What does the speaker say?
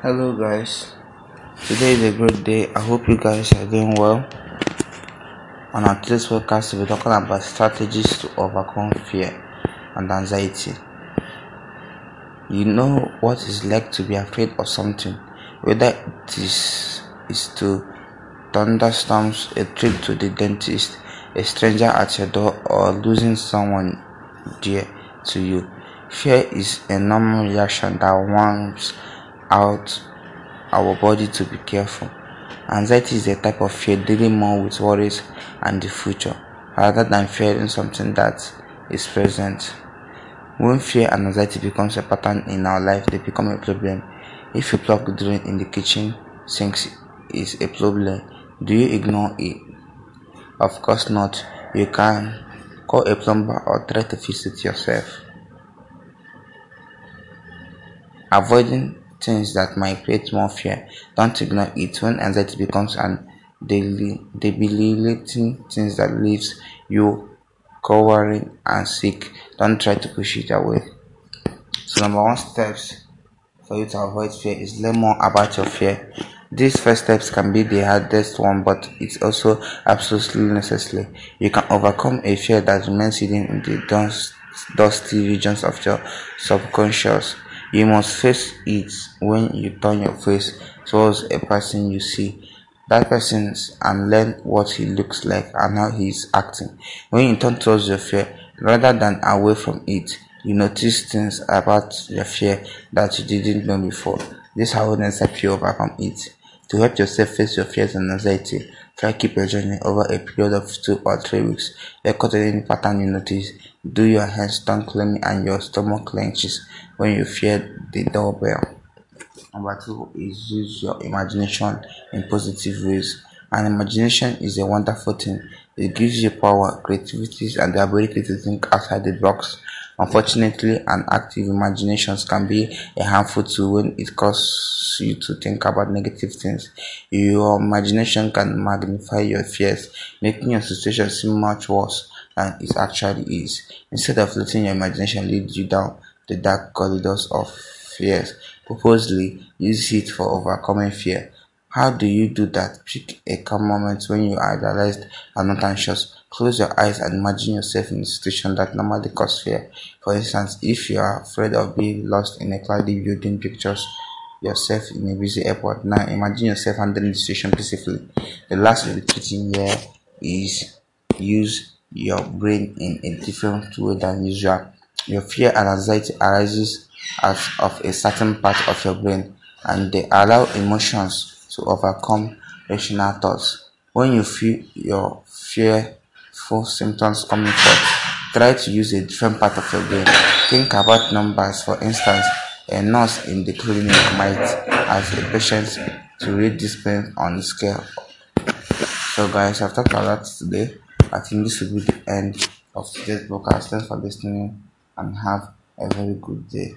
Hello, guys. Today is a great day. I hope you guys are doing well. On our today's podcast, we'll be talking about strategies to overcome fear and anxiety. You know what it's like to be afraid of something, whether it is, is to thunderstorms, a trip to the dentist, a stranger at your door, or losing someone dear to you. Fear is a normal reaction that warms out our body to be careful. Anxiety is a type of fear dealing more with worries and the future rather than fearing something that is present. When fear and anxiety becomes a pattern in our life, they become a problem. If you plug the drain in the kitchen sinks is a problem, do you ignore it? Of course not. You can call a plumber or try to fix it yourself. Avoiding things that might create more fear. Don't ignore it when anxiety becomes an debilitating thing that leaves you cowering and sick. Don't try to push it away. So number one steps for you to avoid fear is learn more about your fear. These first steps can be the hardest one, but it's also absolutely necessary. You can overcome a fear that remains hidden in the dust, dusty regions of your subconscious. You must face it when you turn your face towards a person you see that person and learn what he looks like and how he is acting. When you turn towards your fear rather than away from it, you notice things about your fear that you didn't know before. This awareness helps you overcome it. To help yourself face your fears and anxiety, keep your journey over a period of two or three weeks. Record any pattern you notice. Do your hands turn clammy and your stomach clenches when you fear the doorbell. Number two is use your imagination in positive ways. And imagination is a wonderful thing. It gives you power, creativity, and the ability to think outside the box. Unfortunately, an active imagination can be a harmful tool when it causes you to think about negative things. Your imagination can magnify your fears, making your situation seem much worse than it actually is. Instead of letting your imagination lead you down the dark corridors of fears, purposely use it for overcoming fear. How do you do that? Pick a calm moment when you are realized and not anxious. Close your eyes and imagine yourself in a situation that normally causes fear. For instance, if you are afraid of being lost in a cloudy building, pictures yourself in a busy airport. Now imagine yourself handling the situation peacefully. The last retreating here is use your brain in a different way than usual. Your fear and anxiety arises out of a certain part of your brain and they allow emotions to overcome rational thoughts. When you feel your fearful symptoms coming forth, try to use a different part of your brain. Think about numbers. For instance, a nurse in the clinic might ask a patient to read this pen on the scale. So, guys, I've talked a lot today. I think this will be the end of today's broadcast. Thanks for listening and have a very good day.